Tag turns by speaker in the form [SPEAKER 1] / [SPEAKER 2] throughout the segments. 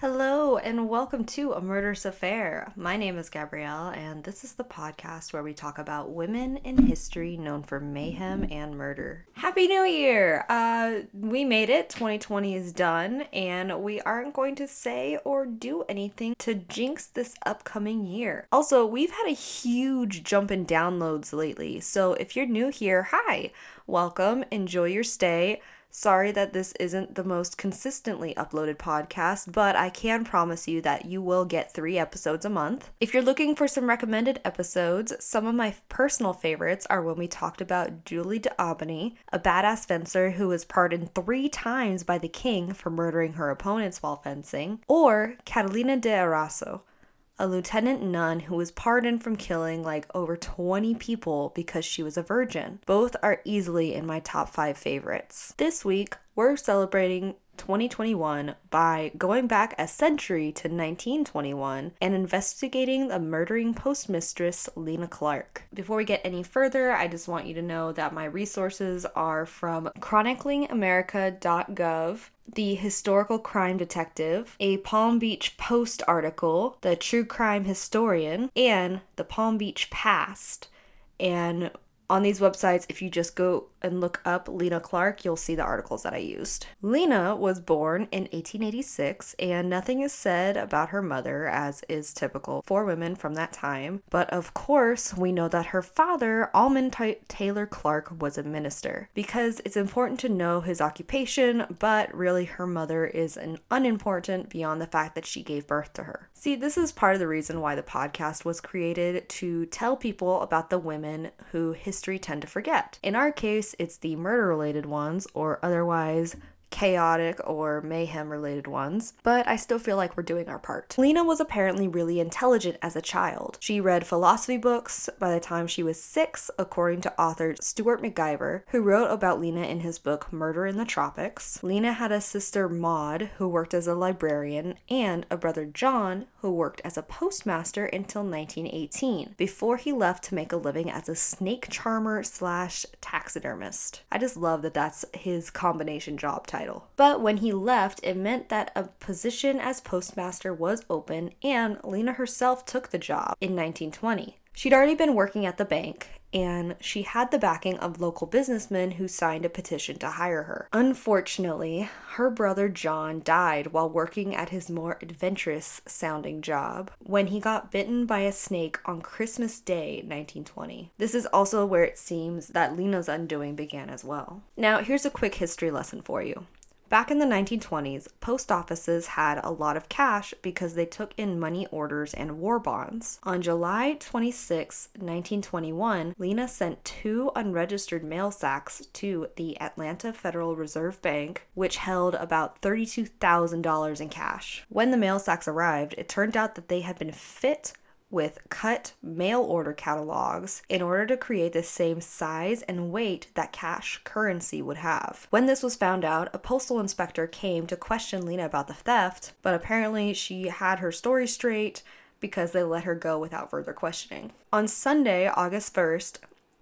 [SPEAKER 1] Hello, and welcome to A Murderous Affair. My name is Gabrielle, and this is the podcast where we talk about women in history known for mayhem and murder. Happy New Year! Uh, we made it. 2020 is done, and we aren't going to say or do anything to jinx this upcoming year. Also, we've had a huge jump in downloads lately, so if you're new here, hi! Welcome, enjoy your stay. Sorry that this isn't the most consistently uploaded podcast, but I can promise you that you will get three episodes a month. If you're looking for some recommended episodes, some of my personal favorites are when we talked about Julie d'Aubigny, a badass fencer who was pardoned three times by the king for murdering her opponents while fencing, or Catalina de Eraso, a lieutenant nun who was pardoned from killing like over 20 people because she was a virgin. Both are easily in my top five favorites. This week, we're celebrating 2021 by going back a century to 1921 and investigating the murdering postmistress Lena Clarke. Before we get any further, I just want you to know that my resources are from chroniclingamerica.gov, the Historical Crime Detective, a Palm Beach Post article, the True Crime Historian, and the Palm Beach Past. And on these websites, if you just go and look up Lena Clarke, you'll see the articles that I used. Lena was born in 1886, and nothing is said about her mother, as is typical for women from that time. But of course, we know that her father, Almond Taylor Clarke, was a minister. Because it's important to know his occupation, but really her mother is an unimportant beyond the fact that she gave birth to her. See, this is part of the reason why the podcast was created to tell people about the women who his history tend to forget. In our case, it's the murder related ones or otherwise chaotic or mayhem related ones, but I still feel like we're doing our part. Lena was apparently really intelligent as a child. She read philosophy books by the time she was six, according to author Stuart McIver, who wrote about Lena in his book Murder in the Tropics. Lena had a sister Maud, who worked as a librarian, and a brother John, who worked as a postmaster until 1918, before he left to make a living as a snake charmer slash taxidermist. I just love that that's his combination job title title. But when he left, it meant that a position as postmaster was open, and Lena herself took the job in 1920. She'd already been working at the bank, and she had the backing of local businessmen who signed a petition to hire her. Unfortunately, her brother John died while working at his more adventurous sounding job when he got bitten by a snake on Christmas Day 1920. This is also where it seems that Lena's undoing began as well. Now, here's a quick history lesson for you. Back in the 1920s, post offices had a lot of cash because they took in money orders and war bonds. On July 26, 1921, Lena sent two unregistered mail sacks to the Atlanta Federal Reserve Bank, which held about $32,000 in cash. When the mail sacks arrived, it turned out that they had been fit with cut mail order catalogs in order to create the same size and weight that cash currency would have. When this was found out, a postal inspector came to question Lena about the theft, but apparently she had her story straight because they let her go without further questioning. On Sunday, August 1st,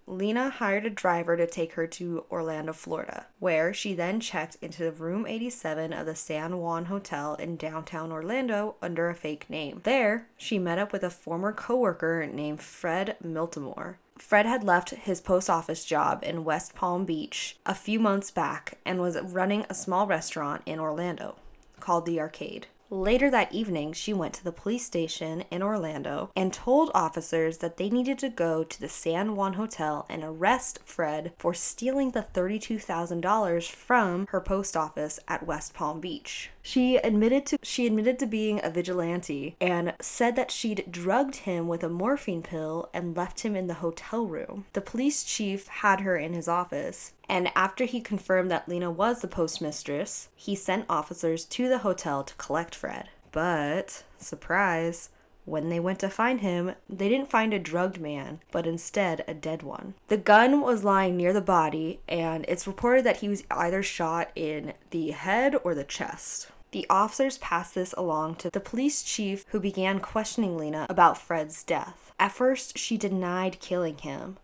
[SPEAKER 1] Lena hired a driver to take her to Orlando, Florida, where she then checked into room 87 of the San Juan Hotel in downtown Orlando under a fake name. There, she met up with a former coworker named Fred Miltimore. Fred had left his post office job in West Palm Beach a few months back and was running a small restaurant in Orlando called The Arcade. Later that evening, she went to the police station in Orlando and told officers that they needed to go to the San Juan Hotel and arrest Fred for stealing the $32,000 from her post office at West Palm Beach. She admitted to she admitted to being a vigilante and said that she'd drugged him with a morphine pill and left him in the hotel room. The police chief had her in his office, and after he confirmed that Lena was the postmistress, he sent officers to the hotel to collect Fred. But, surprise, when they went to find him, they didn't find a drugged man, but instead a dead one. The gun was lying near the body, and it's reported that he was either shot in the head or the chest. The officers passed this along to the police chief, who began questioning Lena about Fred's death. At first, she denied killing him,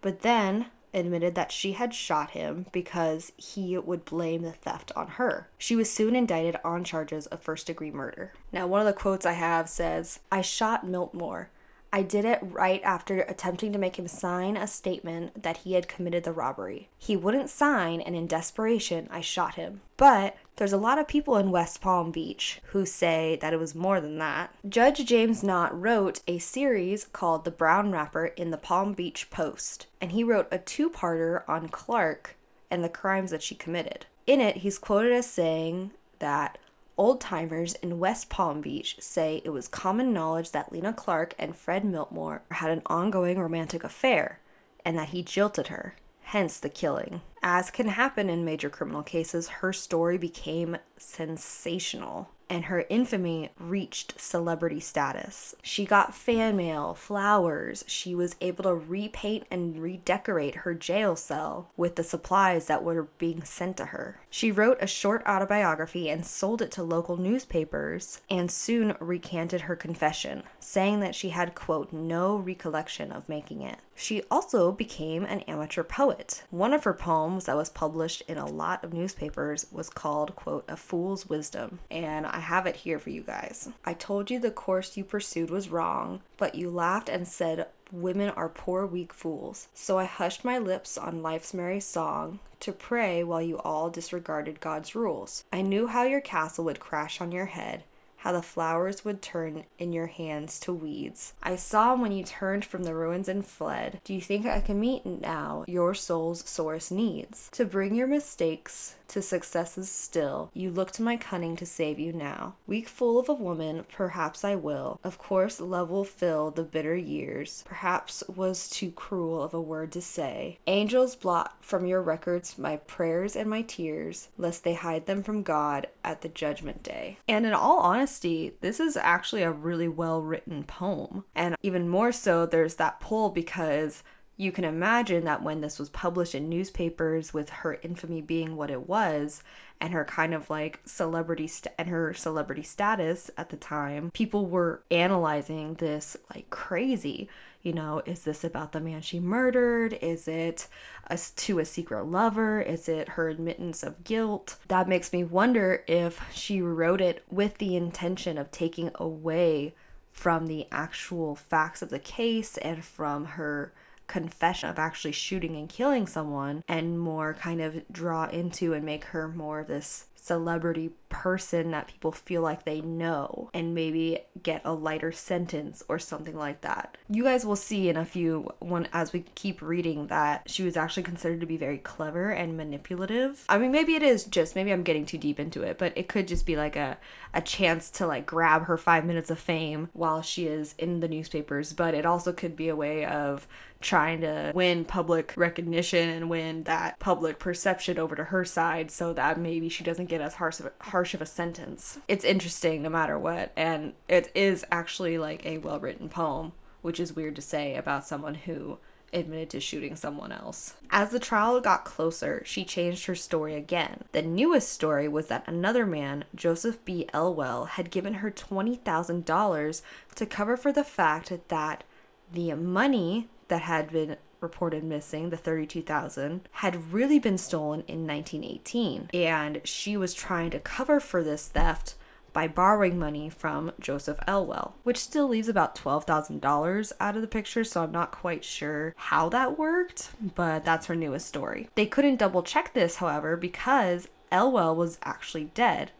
[SPEAKER 1] but then, admitted that she had shot him because he would blame the theft on her. She was soon indicted on charges of first degree murder. Now, one of the quotes I have says, I shot Miltmore. I did it right after attempting to make him sign a statement that he had committed the robbery. He wouldn't sign, and in desperation, I shot him. But there's a lot of people in West Palm Beach who say that it was more than that. Judge James Knott wrote a series called The Brown Wrapper in the Palm Beach Post, and he wrote a two parter on Clarke and the crimes that she committed. In it, he's quoted as saying that Old timers in West Palm Beach say it was common knowledge that Lena Clarke and Fred Miltmore had an ongoing romantic affair and that he jilted her, hence the killing. As can happen in major criminal cases, her story became sensational and her infamy reached celebrity status. She got fan mail, flowers, she was able to repaint and redecorate her jail cell with the supplies that were being sent to her. She wrote a short autobiography and sold it to local newspapers and soon recanted her confession, saying that she had, quote, no recollection of making it. She also became an amateur poet. One of her poems that was published in a lot of newspapers was called, quote, A Fool's Wisdom. And I have it here for you guys. I told you the course you pursued was wrong, but you laughed and said, Women are poor, weak fools. So I hushed my lips on life's merry song to pray while you all disregarded God's rules. I knew how your castle would crash on your head how the flowers would turn in your hands to weeds. I saw when you turned from the ruins and fled. Do you think I can meet now your soul's sorest needs? To bring your mistakes to successes still, you look to my cunning to save you now. Weak fool of a woman, perhaps I will. Of course, love will fill the bitter years. Perhaps was too cruel of a word to say. Angels blot from your records my prayers and my tears, lest they hide them from God at the judgment day. And in all honesty, this is actually a really well written poem. And even more so, there's that pull because you can imagine that when this was published in newspapers with her infamy being what it was and her kind of like celebrity st- and her celebrity status at the time people were analyzing this like crazy you know is this about the man she murdered? Is it a, to a secret lover? Is it her admittance of guilt? That makes me wonder if she wrote it with the intention of taking away from the actual facts of the case and from her confession of actually shooting and killing someone and more kind of draw into and make her more of this celebrity person that people feel like they know and maybe get a lighter sentence or something like that. You guys will see in a few when as we keep reading that she was actually considered to be very clever and manipulative. I mean maybe it is just maybe I'm getting too deep into it, but it could just be like a a chance to like grab her 5 minutes of fame while she is in the newspapers, but it also could be a way of trying to win public recognition and win that public perception over to her side so that maybe she doesn't get as harsh of a, harsh of a sentence. It's interesting no matter what, and it is actually like a well written poem, which is weird to say about someone who admitted to shooting someone else. As the trial got closer, she changed her story again. The newest story was that another man, Joseph B. Elwell, had given her $20,000 to cover for the fact that the money that had been reported missing, the 32,000, had really been stolen in 1918. And she was trying to cover for this theft by borrowing money from Joseph Elwell, which still leaves about $12,000 out of the picture, so I'm not quite sure how that worked, but that's her newest story. They couldn't double check this, however, because Elwell was actually dead.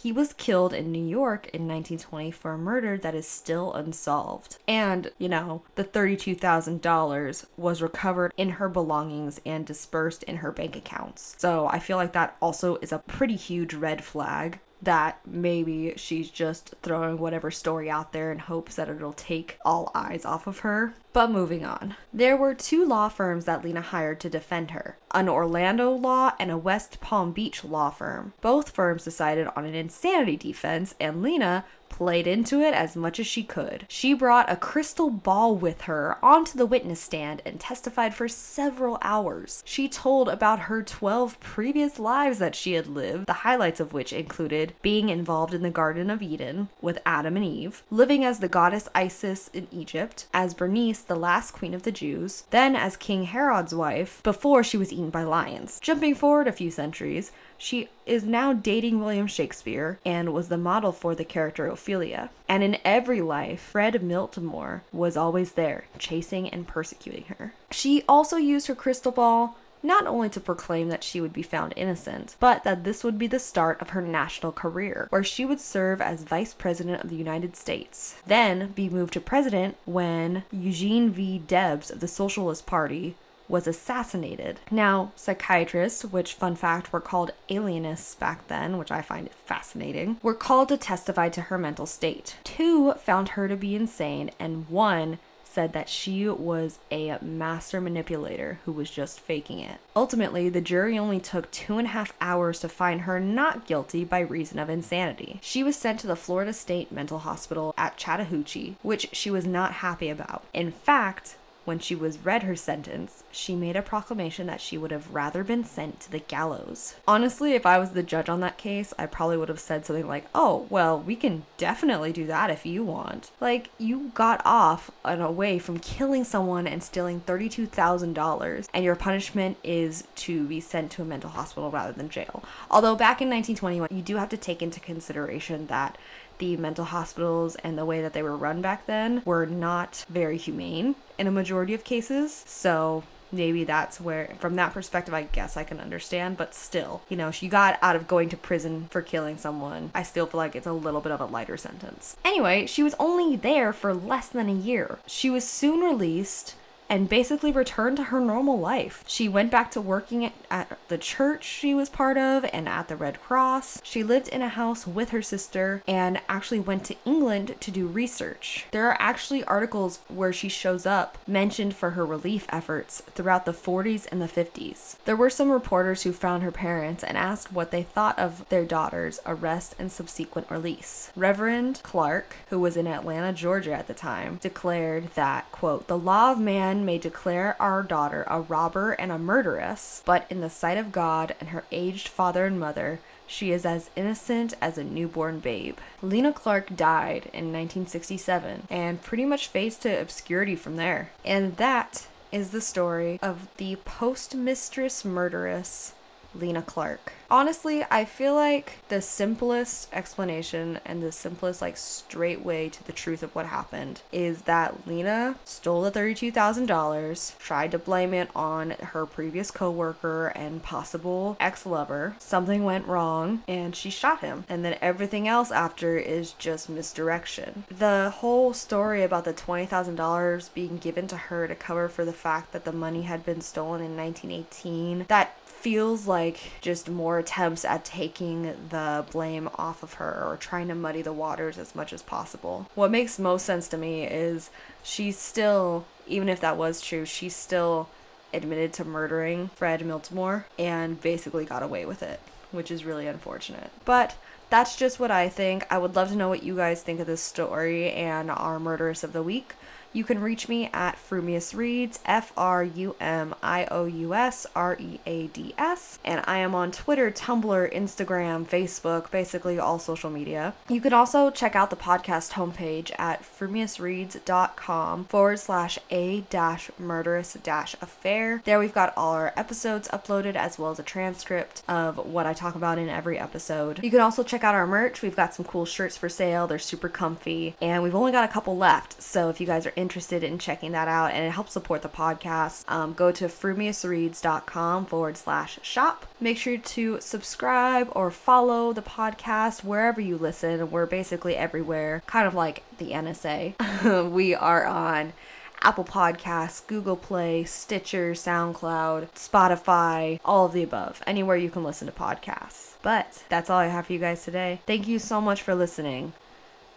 [SPEAKER 1] He was killed in New York in 1920 for a murder that is still unsolved. And, you know, the $32,000 was recovered in her belongings and dispersed in her bank accounts. So I feel like that also is a pretty huge red flag that maybe she's just throwing whatever story out there in hopes that it'll take all eyes off of her. But moving on. There were two law firms that Lena hired to defend her an Orlando law and a West Palm Beach law firm. Both firms decided on an insanity defense, and Lena played into it as much as she could. She brought a crystal ball with her onto the witness stand and testified for several hours. She told about her 12 previous lives that she had lived, the highlights of which included being involved in the Garden of Eden with Adam and Eve, living as the goddess Isis in Egypt, as Bernice, the last queen of the Jews, then as King Herod's wife before she was eaten by lions. Jumping forward a few centuries, she is now dating William Shakespeare and was the model for the character Ophelia. And in every life, Fred Miltimore was always there, chasing and persecuting her. She also used her crystal ball not only to proclaim that she would be found innocent, but that this would be the start of her national career, where she would serve as Vice President of the United States, then be moved to President when Eugene V. Debs of the Socialist Party was assassinated. Now, psychiatrists, which, fun fact, were called alienists back then, which I find fascinating, were called to testify to her mental state. Two found her to be insane, and one said that she was a master manipulator who was just faking it. Ultimately, the jury only took two and a half hours to find her not guilty by reason of insanity. She was sent to the Florida State Mental Hospital at Chattahoochee, which she was not happy about. In fact, when she was read her sentence, she made a proclamation that she would have rather been sent to the gallows. Honestly, if I was the judge on that case, I probably would have said something like, oh, well, we can definitely do that if you want. Like, you got off and away from killing someone and stealing $32,000, and your punishment is to be sent to a mental hospital rather than jail. Although back in 1921, you do have to take into consideration that the mental hospitals and the way that they were run back then were not very humane in a majority of cases. So maybe that's where from that perspective i guess i can understand but still you know she got out of going to prison for killing someone. I still feel like it's a little bit of a lighter sentence. Anyway she was only there for less than a year. She was soon released and basically returned to her normal life. She went back to working at the church she was part of and at the Red Cross. She lived in a house with her sister and actually went to England to do research. There are actually articles where she shows up mentioned for her relief efforts throughout the 40s and the 50s. There were some reporters who found her parents and asked what they thought of their daughter's arrest and subsequent release. Reverend Clarke, who was in Atlanta, Georgia at the time, declared that, quote, the law of man may declare our daughter a robber and a murderess, but in the sight of God and her aged father and mother, she is as innocent as a newborn babe. Lena Clarke died in 1967 and pretty much faced to obscurity from there. And that is the story of the postmistress murderess Lena Clarke. Honestly, I feel like the simplest explanation and the simplest, like, straight way to the truth of what happened is that Lena stole the $32,000, tried to blame it on her previous coworker and possible ex lover. Something went wrong, and she shot him. And then everything else after is just misdirection. The whole story about the $20,000 being given to her to cover for the fact that the money had been stolen in 1918, that feels like just more attempts at taking the blame off of her or trying to muddy the waters as much as possible. What makes most sense to me is she's still, even if that was true, she's still admitted to murdering Fred Miltimore and basically got away with it, which is really unfortunate. But that's just what I think. I would love to know what you guys think of this story and our murderess of the week. You can reach me at Frumious Reads, F R U M I O U S R E A D S. And I am on Twitter, Tumblr, Instagram, Facebook, basically all social media. You can also check out the podcast homepage at frumiousreads.com forward slash a dash murderous dash affair. There we've got all our episodes uploaded as well as a transcript of what I talk about in every episode. You can also check out our merch. We've got some cool shirts for sale. They're super comfy and we've only got a couple left. So if you guys are interested in checking that out and it helps support the podcast, um, go to frumiousreads.com forward slash shop. Make sure to subscribe or follow the podcast wherever you listen. We're basically everywhere, kind of like the NSA. we are on Apple Podcasts, Google Play, Stitcher, SoundCloud, Spotify, all of the above, anywhere you can listen to podcasts. But that's all I have for you guys today. Thank you so much for listening,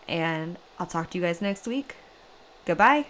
[SPEAKER 1] and I'll talk to you guys next week. Goodbye.